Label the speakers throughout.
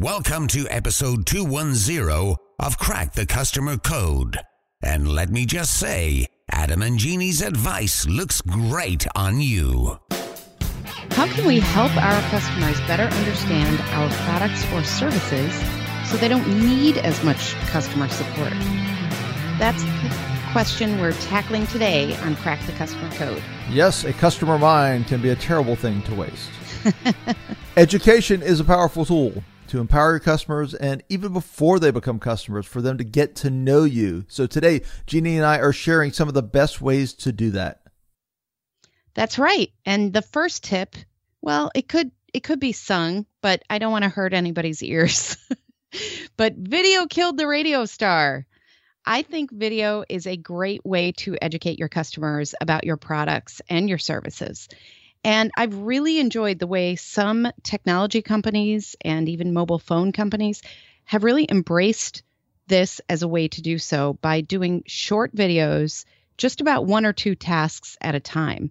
Speaker 1: Welcome to episode 210 of Crack the Customer Code. And let me just say, Adam and Jeannie's advice looks great on you.
Speaker 2: How can we help our customers better understand our products or services so they don't need as much customer support? That's the question we're tackling today on Crack the Customer Code.
Speaker 3: Yes, a customer mind can be a terrible thing to waste. Education is a powerful tool to empower your customers and even before they become customers for them to get to know you. So today, Jeannie and I are sharing some of the best ways to do that.
Speaker 2: That's right. And the first tip, well, it could it could be sung, but I don't want to hurt anybody's ears. but video killed the radio star. I think video is a great way to educate your customers about your products and your services. And I've really enjoyed the way some technology companies and even mobile phone companies have really embraced this as a way to do so by doing short videos, just about one or two tasks at a time.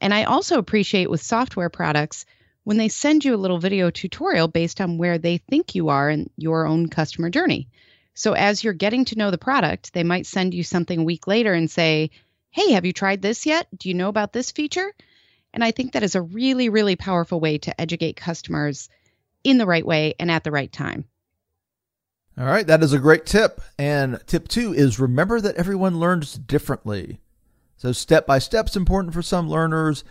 Speaker 2: And I also appreciate with software products when they send you a little video tutorial based on where they think you are in your own customer journey. So as you're getting to know the product, they might send you something a week later and say, Hey, have you tried this yet? Do you know about this feature? And I think that is a really, really powerful way to educate customers in the right way and at the right time.
Speaker 3: All right, that is a great tip. And tip two is remember that everyone learns differently. So, step by step is important for some learners.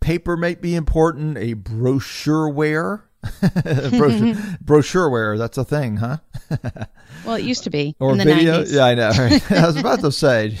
Speaker 3: Paper might be important, a brochureware. brochure, brochureware, that's a thing, huh?
Speaker 2: well, it used to be.
Speaker 3: Or video. 90s. Yeah, I know. Right? I was about to say.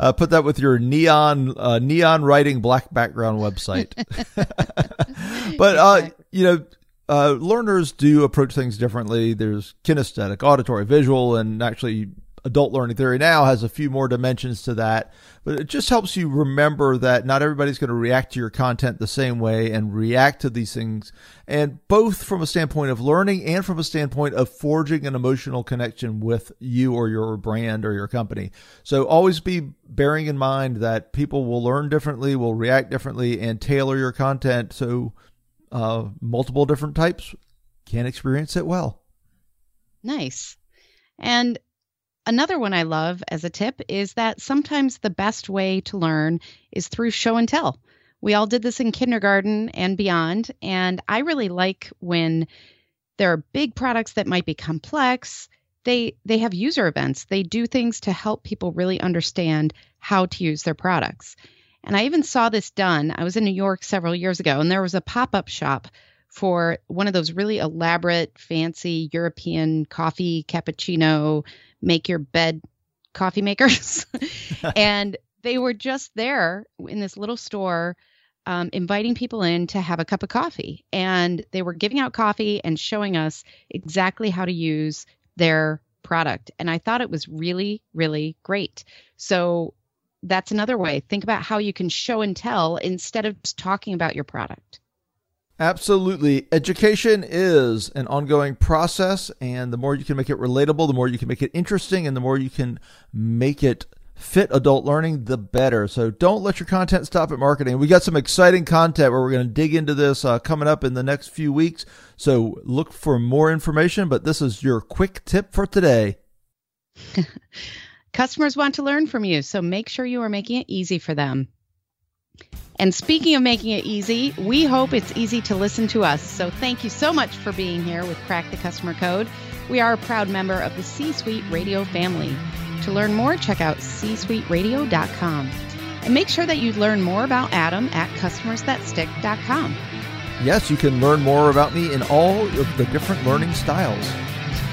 Speaker 3: Uh, put that with your neon uh, neon writing black background website. but uh, you know, uh, learners do approach things differently. There's kinesthetic, auditory, visual, and actually adult learning theory now has a few more dimensions to that, but it just helps you remember that not everybody's going to react to your content the same way and react to these things. And both from a standpoint of learning and from a standpoint of forging an emotional connection with you or your brand or your company. So always be bearing in mind that people will learn differently, will react differently, and tailor your content so uh, multiple different types can experience it well.
Speaker 2: Nice. And Another one I love as a tip is that sometimes the best way to learn is through show and tell. We all did this in kindergarten and beyond, and I really like when there are big products that might be complex. They they have user events. They do things to help people really understand how to use their products. And I even saw this done. I was in New York several years ago, and there was a pop-up shop for one of those really elaborate, fancy European coffee cappuccino make your bed coffee makers. and they were just there in this little store um, inviting people in to have a cup of coffee. And they were giving out coffee and showing us exactly how to use their product. And I thought it was really, really great. So that's another way. Think about how you can show and tell instead of just talking about your product.
Speaker 3: Absolutely. Education is an ongoing process, and the more you can make it relatable, the more you can make it interesting, and the more you can make it fit adult learning, the better. So don't let your content stop at marketing. We got some exciting content where we're going to dig into this uh, coming up in the next few weeks. So look for more information, but this is your quick tip for today.
Speaker 2: Customers want to learn from you, so make sure you are making it easy for them. And speaking of making it easy, we hope it's easy to listen to us. So thank you so much for being here with Crack the Customer Code. We are a proud member of the C Suite Radio family. To learn more, check out csuiteradio.com. And make sure that you learn more about Adam at customersthatstick.com.
Speaker 3: Yes, you can learn more about me in all of the different learning styles.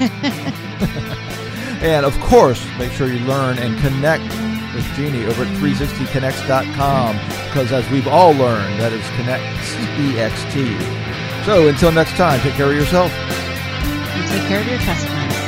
Speaker 3: and of course, make sure you learn and connect with Jeannie over at 360connext.com because as we've all learned, that is connects EXT. So until next time, take care of yourself.
Speaker 2: And take care of your customers.